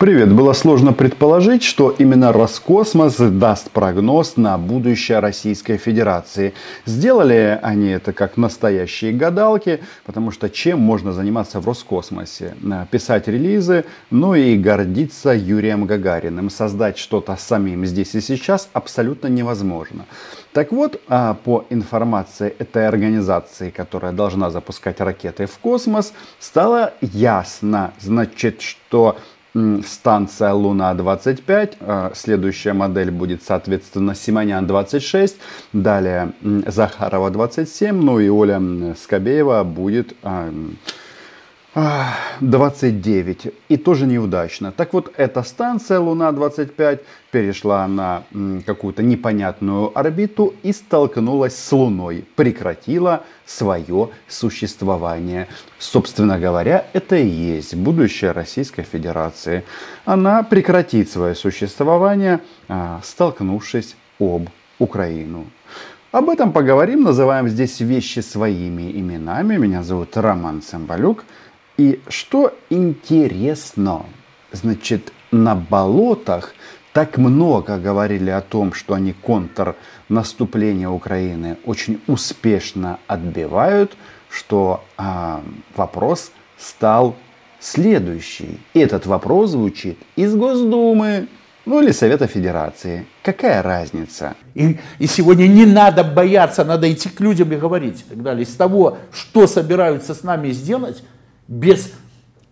Привет! Было сложно предположить, что именно Роскосмос даст прогноз на будущее Российской Федерации. Сделали они это как настоящие гадалки, потому что чем можно заниматься в Роскосмосе? Писать релизы, ну и гордиться Юрием Гагариным. Создать что-то самим здесь и сейчас абсолютно невозможно. Так вот, а, по информации этой организации, которая должна запускать ракеты в космос, стало ясно, значит, что станция Луна-25. А, следующая модель будет, соответственно, Симонян-26. Далее Захарова-27. Ну и Оля Скобеева будет а, 29. И тоже неудачно. Так вот, эта станция Луна-25 перешла на какую-то непонятную орбиту и столкнулась с Луной. Прекратила свое существование. Собственно говоря, это и есть будущее Российской Федерации. Она прекратит свое существование, а, столкнувшись об Украину. Об этом поговорим, называем здесь вещи своими именами. Меня зовут Роман Цымбалюк. И что интересно, значит, на болотах так много говорили о том, что они контрнаступление Украины очень успешно отбивают, что а, вопрос стал следующий. Этот вопрос звучит из Госдумы, ну или Совета Федерации. Какая разница? И, и сегодня не надо бояться, надо идти к людям и говорить и так далее. Из того, что собираются с нами сделать, без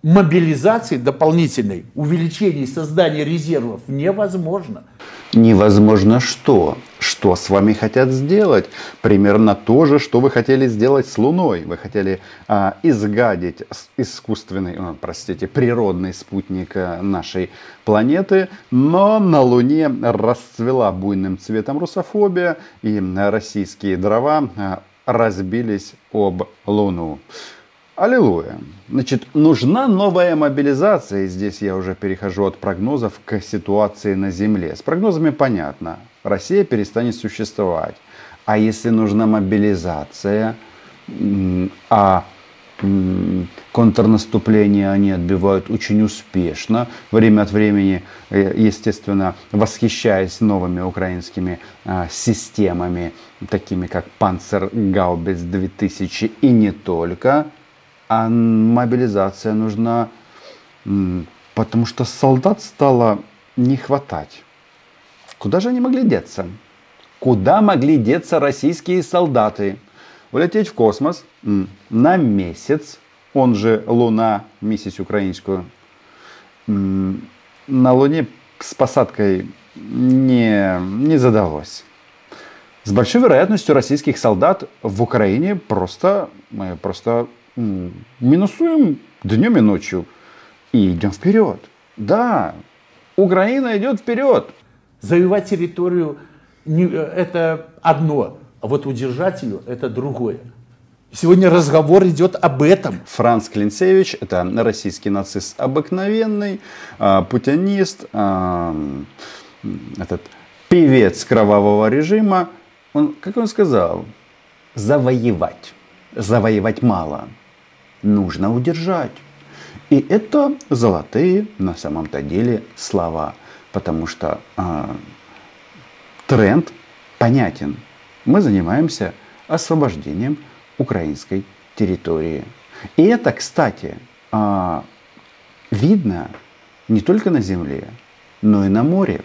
мобилизации дополнительной, увеличения создания резервов невозможно. Невозможно что? Что с вами хотят сделать? Примерно то же, что вы хотели сделать с Луной. Вы хотели а, изгадить искусственный, ну, простите, природный спутник э, нашей планеты, но на Луне расцвела буйным цветом русофобия, и российские дрова а, разбились об Луну. Аллилуйя. Значит, нужна новая мобилизация. И здесь я уже перехожу от прогнозов к ситуации на Земле. С прогнозами понятно. Россия перестанет существовать. А если нужна мобилизация, а контрнаступление они отбивают очень успешно, время от времени, э, естественно, восхищаясь новыми украинскими а, системами, такими как Панцер Гаубиц 2000 и не только, а мобилизация нужна, потому что солдат стало не хватать. Куда же они могли деться? Куда могли деться российские солдаты? Улететь в космос на месяц, он же Луна, месяц украинскую, на Луне с посадкой не, не задалось. С большой вероятностью российских солдат в Украине просто, просто минусуем днем и ночью и идем вперед. Да, Украина идет вперед. Завоевать территорию это одно, а вот удержать ее это другое. Сегодня разговор идет об этом. Франц Клинцевич, это российский нацист обыкновенный, а, путинист, а, этот певец кровавого режима. Он, как он сказал, завоевать. Завоевать мало нужно удержать. И это золотые на самом-то деле слова, потому что э, тренд понятен. Мы занимаемся освобождением украинской территории. И это, кстати, э, видно не только на земле, но и на море.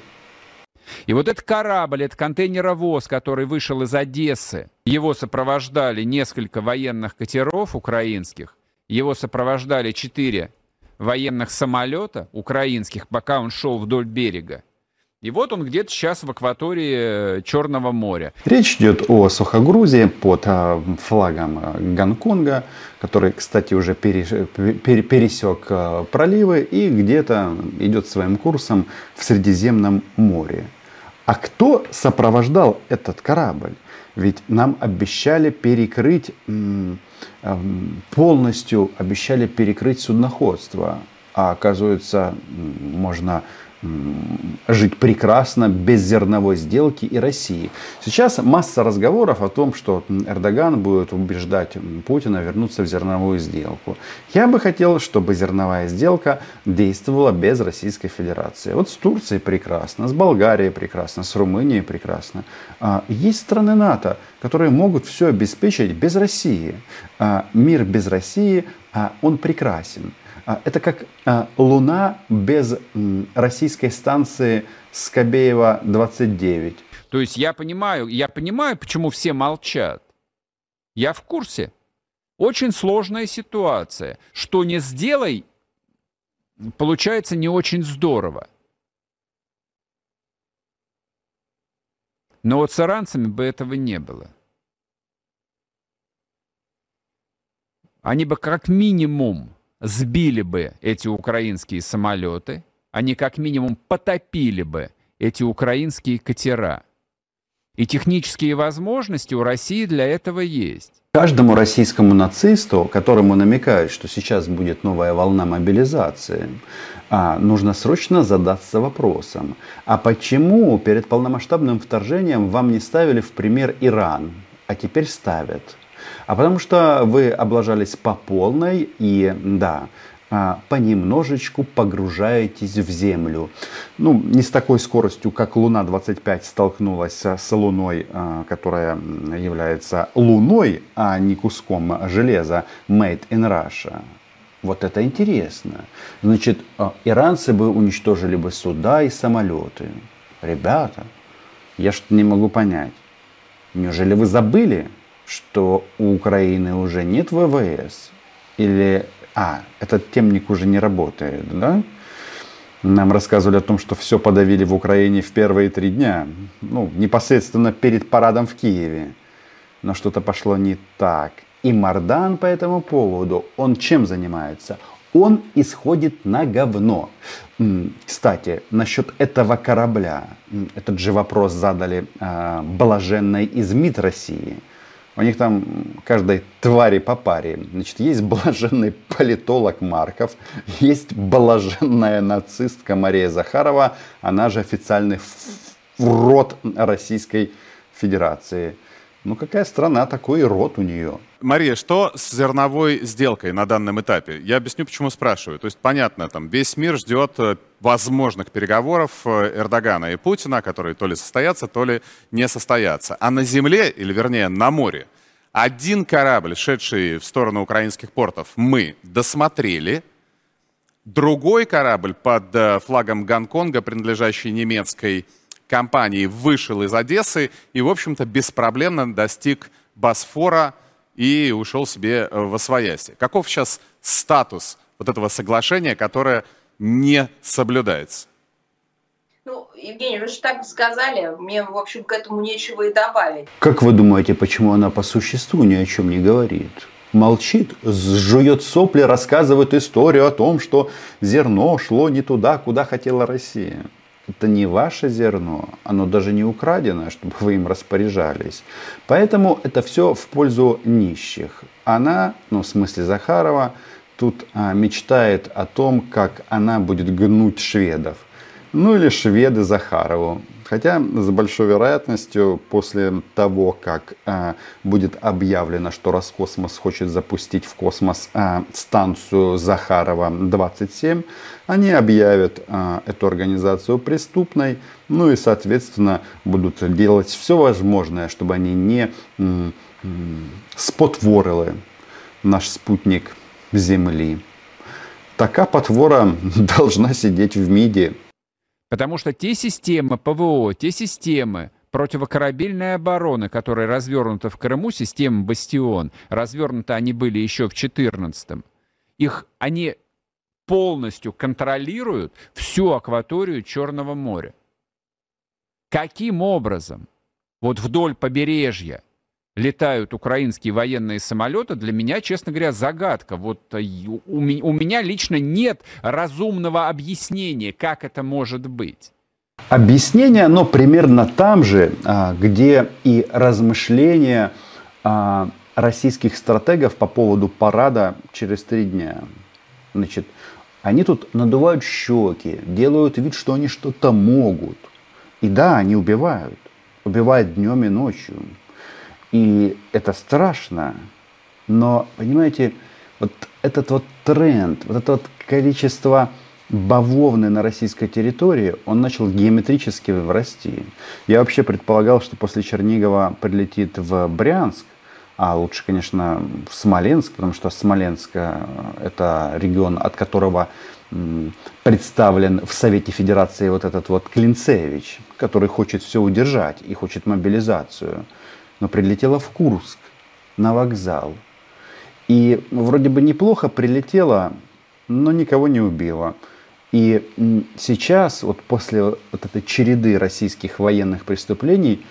И вот этот корабль, этот контейнеровоз, который вышел из Одессы, его сопровождали несколько военных катеров украинских, его сопровождали четыре военных самолета украинских, пока он шел вдоль берега. И вот он где-то сейчас в акватории э, Черного моря. Речь идет о сухогрузе под а, флагом э, Гонконга, который, кстати, уже пересек э, проливы и где-то идет своим курсом в Средиземном море. А кто сопровождал этот корабль? Ведь нам обещали перекрыть полностью обещали перекрыть судноходство. А оказывается, можно жить прекрасно без зерновой сделки и России. Сейчас масса разговоров о том, что Эрдоган будет убеждать Путина вернуться в зерновую сделку. Я бы хотел, чтобы зерновая сделка действовала без Российской Федерации. Вот с Турцией прекрасно, с Болгарией прекрасно, с Румынией прекрасно. А есть страны НАТО, которые могут все обеспечить без России. А мир без России, а он прекрасен. А, это как а, Луна без российской станции Скобеева-29. То есть я понимаю, я понимаю, почему все молчат. Я в курсе. Очень сложная ситуация. Что не сделай, получается не очень здорово. Но вот с иранцами бы этого не было. Они бы как минимум сбили бы эти украинские самолеты, они как минимум потопили бы эти украинские катера. И технические возможности у России для этого есть. Каждому российскому нацисту, которому намекают, что сейчас будет новая волна мобилизации, а, нужно срочно задаться вопросом, а почему перед полномасштабным вторжением вам не ставили в пример Иран, а теперь ставят? А потому что вы облажались по полной и, да, а, понемножечку погружаетесь в Землю. Ну, не с такой скоростью, как Луна-25 столкнулась с Луной, а, которая является Луной, а не куском железа Made in Russia. Вот это интересно. Значит, а, иранцы бы уничтожили бы суда и самолеты. Ребята, я что-то не могу понять. Неужели вы забыли, что у Украины уже нет ВВС? Или, а, этот темник уже не работает, да? Нам рассказывали о том, что все подавили в Украине в первые три дня, ну, непосредственно перед парадом в Киеве. Но что-то пошло не так. И Мардан по этому поводу, он чем занимается? Он исходит на говно. Кстати, насчет этого корабля, этот же вопрос задали э, блаженной из МИД России – у них там каждой твари по паре. Значит, есть блаженный политолог Марков, есть блаженная нацистка Мария Захарова, она же официальный род Российской Федерации. Ну, какая страна, такой и рот у нее. Мария, что с зерновой сделкой на данном этапе? Я объясню, почему спрашиваю. То есть, понятно, там весь мир ждет э, возможных переговоров э, Эрдогана и Путина, которые то ли состоятся, то ли не состоятся. А на земле, или вернее на море, один корабль, шедший в сторону украинских портов, мы досмотрели. Другой корабль под э, флагом Гонконга, принадлежащий немецкой компании вышел из Одессы и, в общем-то, беспроблемно достиг Босфора и ушел себе э, в Освояси. Каков сейчас статус вот этого соглашения, которое не соблюдается? Ну, Евгений, вы же так сказали, мне, в общем, к этому нечего и добавить. Как вы думаете, почему она по существу ни о чем не говорит? Молчит, жует сопли, рассказывает историю о том, что зерно шло не туда, куда хотела Россия это не ваше зерно, оно даже не украдено, чтобы вы им распоряжались. Поэтому это все в пользу нищих. Она, ну в смысле Захарова, тут а, мечтает о том, как она будет гнуть шведов. Ну или шведы Захарову. Хотя с большой вероятностью после того, как э, будет объявлено, что Роскосмос хочет запустить в космос э, станцию Захарова-27, они объявят э, эту организацию преступной, ну и, соответственно, будут делать все возможное, чтобы они не э, э, спотворили наш спутник Земли. Такая потвора должна сидеть в МИДе Потому что те системы ПВО, те системы противокорабельной обороны, которые развернуты в Крыму, система «Бастион», развернуты они были еще в 14-м, их они полностью контролируют всю акваторию Черного моря. Каким образом вот вдоль побережья летают украинские военные самолеты, для меня, честно говоря, загадка. Вот э, у, у меня лично нет разумного объяснения, как это может быть. Объяснение, оно примерно там же, а, где и размышления а, российских стратегов по поводу парада через три дня. Значит, Они тут надувают щеки, делают вид, что они что-то могут. И да, они убивают. Убивают днем и ночью. И это страшно. Но, понимаете, вот этот вот тренд, вот это вот количество бавовны на российской территории, он начал геометрически расти. Я вообще предполагал, что после Чернигова прилетит в Брянск, а лучше, конечно, в Смоленск, потому что Смоленск э, – это регион, от которого представлен в Совете Федерации вот этот вот Клинцевич, который хочет все удержать и хочет мобилизацию. Но прилетела в Курск на вокзал. И вроде бы неплохо прилетела, но никого не убила. И сейчас, вот после вот этой череды российских военных преступлений,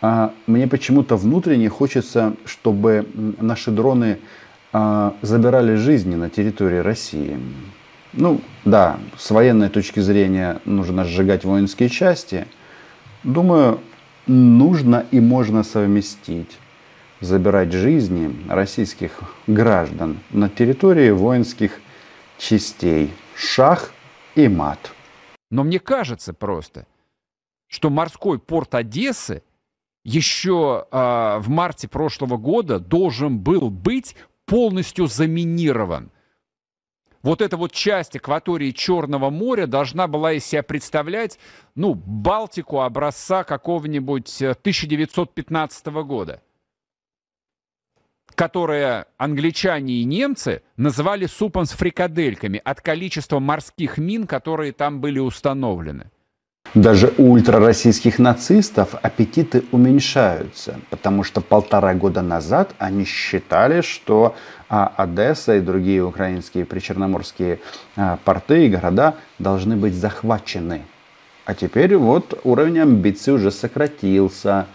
а, мне почему-то внутренне хочется, чтобы наши дроны а, забирали жизни на территории России. Ну, да, с военной точки зрения нужно сжигать воинские части. Думаю, нужно и можно совместить забирать жизни российских граждан на территории воинских частей. Шах и мат. Но мне кажется просто, что морской порт Одессы еще э, в марте прошлого года должен был быть полностью заминирован. Вот эта вот часть акватории Черного моря должна была из себя представлять, ну, Балтику образца какого-нибудь 1915 э, года которое англичане и немцы называли супом с фрикадельками от количества морских мин, которые там были установлены. Даже у ультрароссийских нацистов аппетиты уменьшаются, потому что полтора года назад они считали, что а, Одесса и другие украинские причерноморские а, порты и города должны быть захвачены. А теперь вот уровень амбиций уже сократился,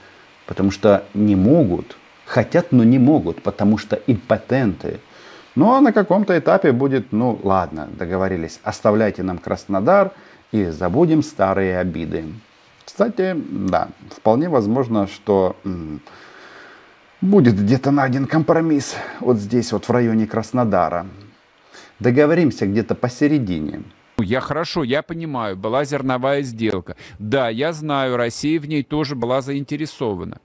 потому что не могут хотят, но не могут, потому что импотенты. Ну а на каком-то этапе будет, ну ладно, договорились, оставляйте нам Краснодар и забудем старые обиды. Кстати, да, вполне возможно, что будет где-то найден компромисс вот здесь, вот в районе Краснодара. Договоримся где-то посередине. Я хорошо, я понимаю, была зерновая сделка. Да, я знаю, Россия в ней тоже была заинтересована.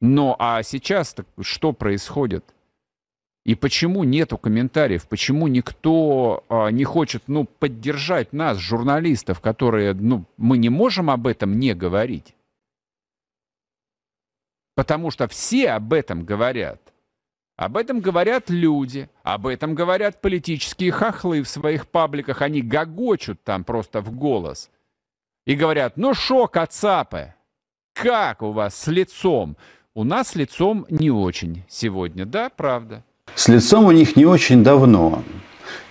Но а сейчас что происходит? И почему нету комментариев? Почему никто а, не хочет, ну, поддержать нас, журналистов, которые, ну, мы не можем об этом не говорить? Потому что все об этом говорят. Об этом говорят люди, об этом говорят политические хохлы в своих пабликах. Они гогочут там просто в голос. И говорят, ну шо, кацапы, как у вас с лицом? У нас с лицом не очень сегодня, да, правда? С лицом у них не очень давно.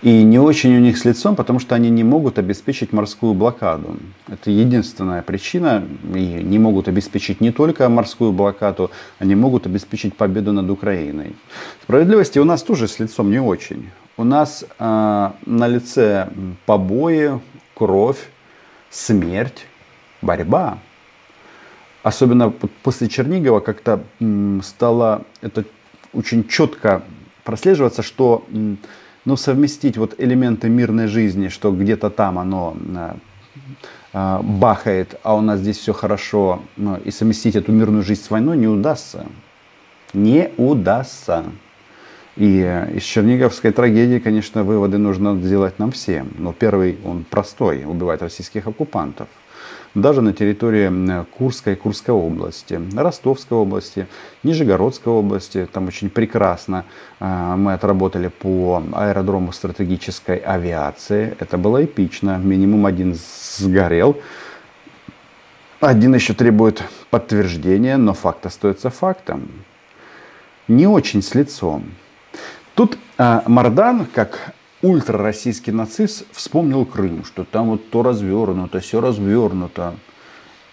И не очень у них с лицом, потому что они не могут обеспечить морскую блокаду. Это единственная причина. И не могут обеспечить не только морскую блокаду, они могут обеспечить победу над Украиной. Справедливости у нас тоже с лицом не очень. У нас э, на лице побои, кровь, смерть, борьба особенно после Чернигова как-то стало это очень четко прослеживаться, что ну, совместить вот элементы мирной жизни, что где-то там оно а, а, бахает, а у нас здесь все хорошо, ну, и совместить эту мирную жизнь с войной не удастся. Не удастся. И из черниговской трагедии, конечно, выводы нужно сделать нам всем. Но первый, он простой, убивать российских оккупантов даже на территории Курской, Курской области, Ростовской области, Нижегородской области. Там очень прекрасно а, мы отработали по аэродрому стратегической авиации. Это было эпично. Минимум один сгорел. Один еще требует подтверждения, но факт остается фактом. Не очень с лицом. Тут э, Мардан, как ультрароссийский нацист вспомнил Крым, что там вот то развернуто, все развернуто.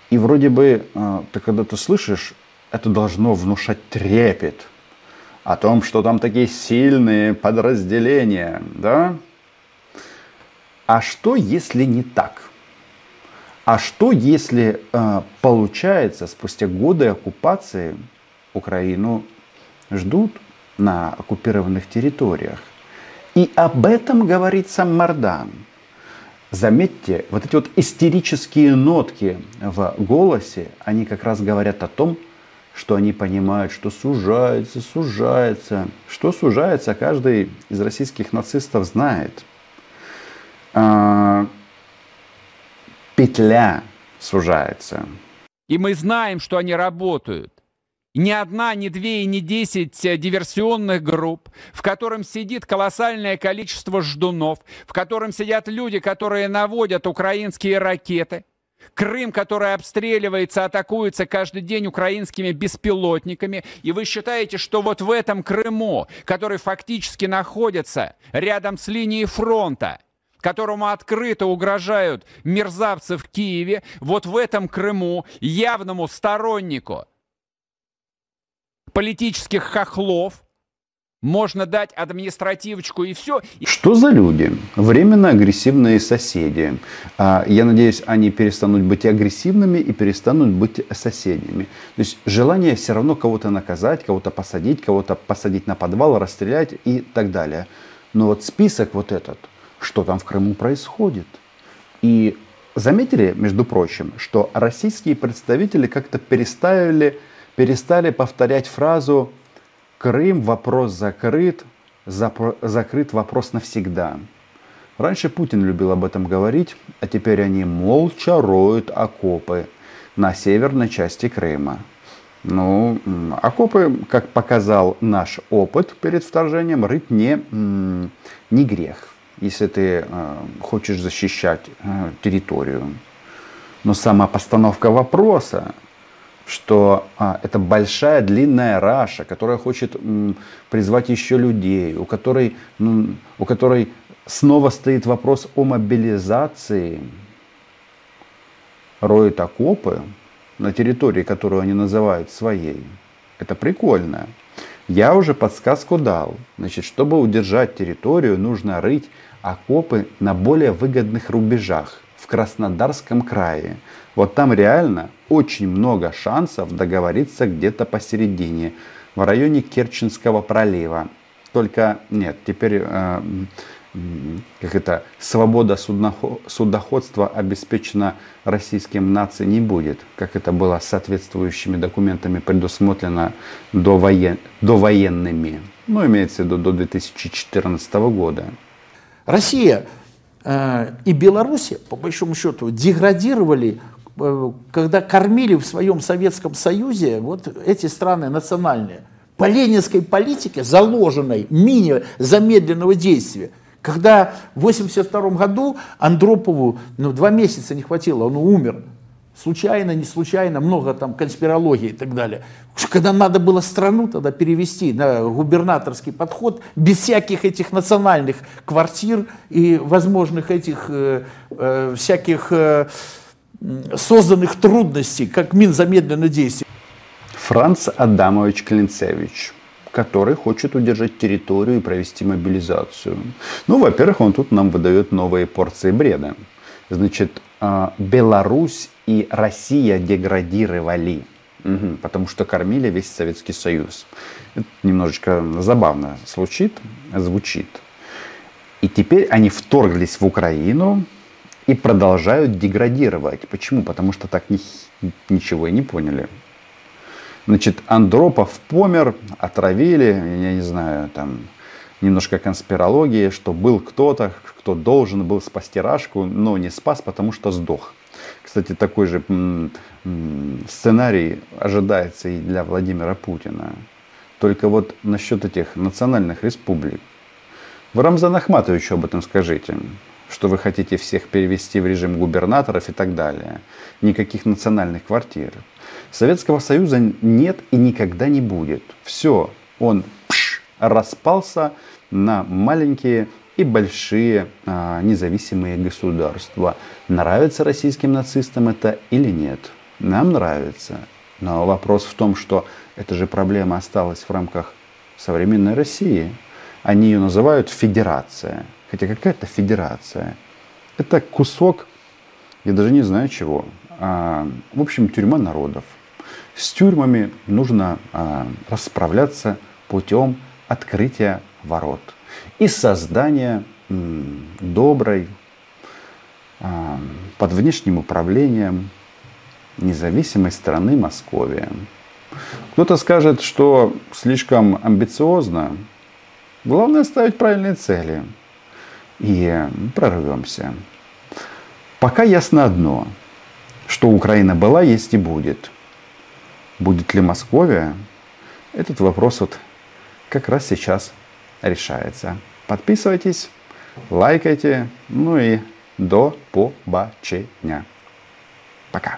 И вроде бы, а, ты когда ты слышишь, это должно внушать трепет о том, что там такие сильные подразделения, да? А что, если не так? А что, если э, получается, спустя годы оккупации Украину ждут на оккупированных территориях? И об этом говорит сам Мардан. Заметьте, вот эти вот истерические нотки в голосе, они как раз говорят о том, что они понимают, что сужается, сужается. Что сужается, каждый из российских нацистов знает. А, петля сужается. И мы знаем, что они работают. Ни одна, ни две и ни десять э, диверсионных групп, в котором сидит колоссальное количество ждунов, в котором сидят люди, которые наводят украинские ракеты. Крым, который обстреливается, атакуется каждый день украинскими беспилотниками. И вы считаете, что вот в этом Крыму, который фактически находится рядом с линией фронта, которому открыто угрожают мерзавцы в Киеве, вот в этом Крыму явному стороннику – политических хохлов, можно дать административочку и все. Что за люди? Временно агрессивные соседи. А, я надеюсь, они перестанут быть агрессивными и перестанут быть соседями. То есть желание все равно кого-то наказать, кого-то посадить, кого-то посадить на подвал, расстрелять и так далее. Но вот список вот этот, что там в Крыму происходит. И заметили, между прочим, что российские представители как-то переставили перестали повторять фразу «Крым, вопрос закрыт, закрыт вопрос навсегда». Раньше Путин любил об этом говорить, а теперь они молча роют окопы на северной части Крыма. Ну, окопы, как показал наш опыт перед вторжением, рыть не, не грех, если ты э, хочешь защищать э, территорию. Но сама постановка вопроса что а, это большая длинная раша, которая хочет м, призвать еще людей, у которой, ну, у которой снова стоит вопрос о мобилизации, роют окопы на территории, которую они называют своей. Это прикольно. Я уже подсказку дал. Значит, чтобы удержать территорию, нужно рыть окопы на более выгодных рубежах в Краснодарском крае. Вот там реально очень много шансов договориться где-то посередине, в районе Керченского пролива. Только нет, теперь э, как это, свобода судоходства обеспечена российским нацией не будет, как это было соответствующими документами предусмотрено до воен, довоенными, ну, имеется в виду до 2014 года. Россия и Беларусь, по большому счету, деградировали Э, когда кормили в своем Советском Союзе вот эти страны национальные, по ленинской политике, заложенной мини замедленного действия, когда в 1982 году Андропову ну, два месяца не хватило, он умер. Случайно, не случайно, много там конспирологии и так далее. Когда надо было страну тогда перевести на губернаторский подход, без всяких этих национальных квартир и возможных этих э, э, всяких... Э, созданных трудностей, как мин замедленного действия. Франц Адамович Клинцевич который хочет удержать территорию и провести мобилизацию. Ну, во-первых, он тут нам выдает новые порции бреда. Значит, а, Беларусь и Россия деградировали, угу, потому что кормили весь Советский Союз. Это немножечко забавно звучит, звучит. И теперь они вторглись в Украину, и продолжают деградировать. Почему? Потому что так ни, ничего и не поняли. Значит, Андропов помер, отравили, я не знаю, там немножко конспирологии, что был кто-то, кто должен был спасти Рашку, но не спас, потому что сдох. Кстати, такой же сценарий ожидается и для Владимира Путина. Только вот насчет этих национальных республик. Вы Рамзан Ахматовичу об этом скажите что вы хотите всех перевести в режим губернаторов и так далее. Никаких национальных квартир. Советского Союза нет и никогда не будет. Все, он пш, распался на маленькие и большие а, независимые государства. Нравится российским нацистам это или нет? Нам нравится. Но вопрос в том, что эта же проблема осталась в рамках современной России. Они ее называют федерация. Хотя какая-то федерация. Это кусок, я даже не знаю чего. А, в общем, тюрьма народов. С тюрьмами нужно а, расправляться путем открытия ворот. И создания м, доброй, а, под внешним управлением независимой страны Московия. Кто-то скажет, что слишком амбициозно. Главное ставить правильные цели. И прорвемся. Пока ясно одно, что Украина была, есть и будет. Будет ли Московия? Этот вопрос вот как раз сейчас решается. Подписывайтесь, лайкайте, ну и до побачення. Пока.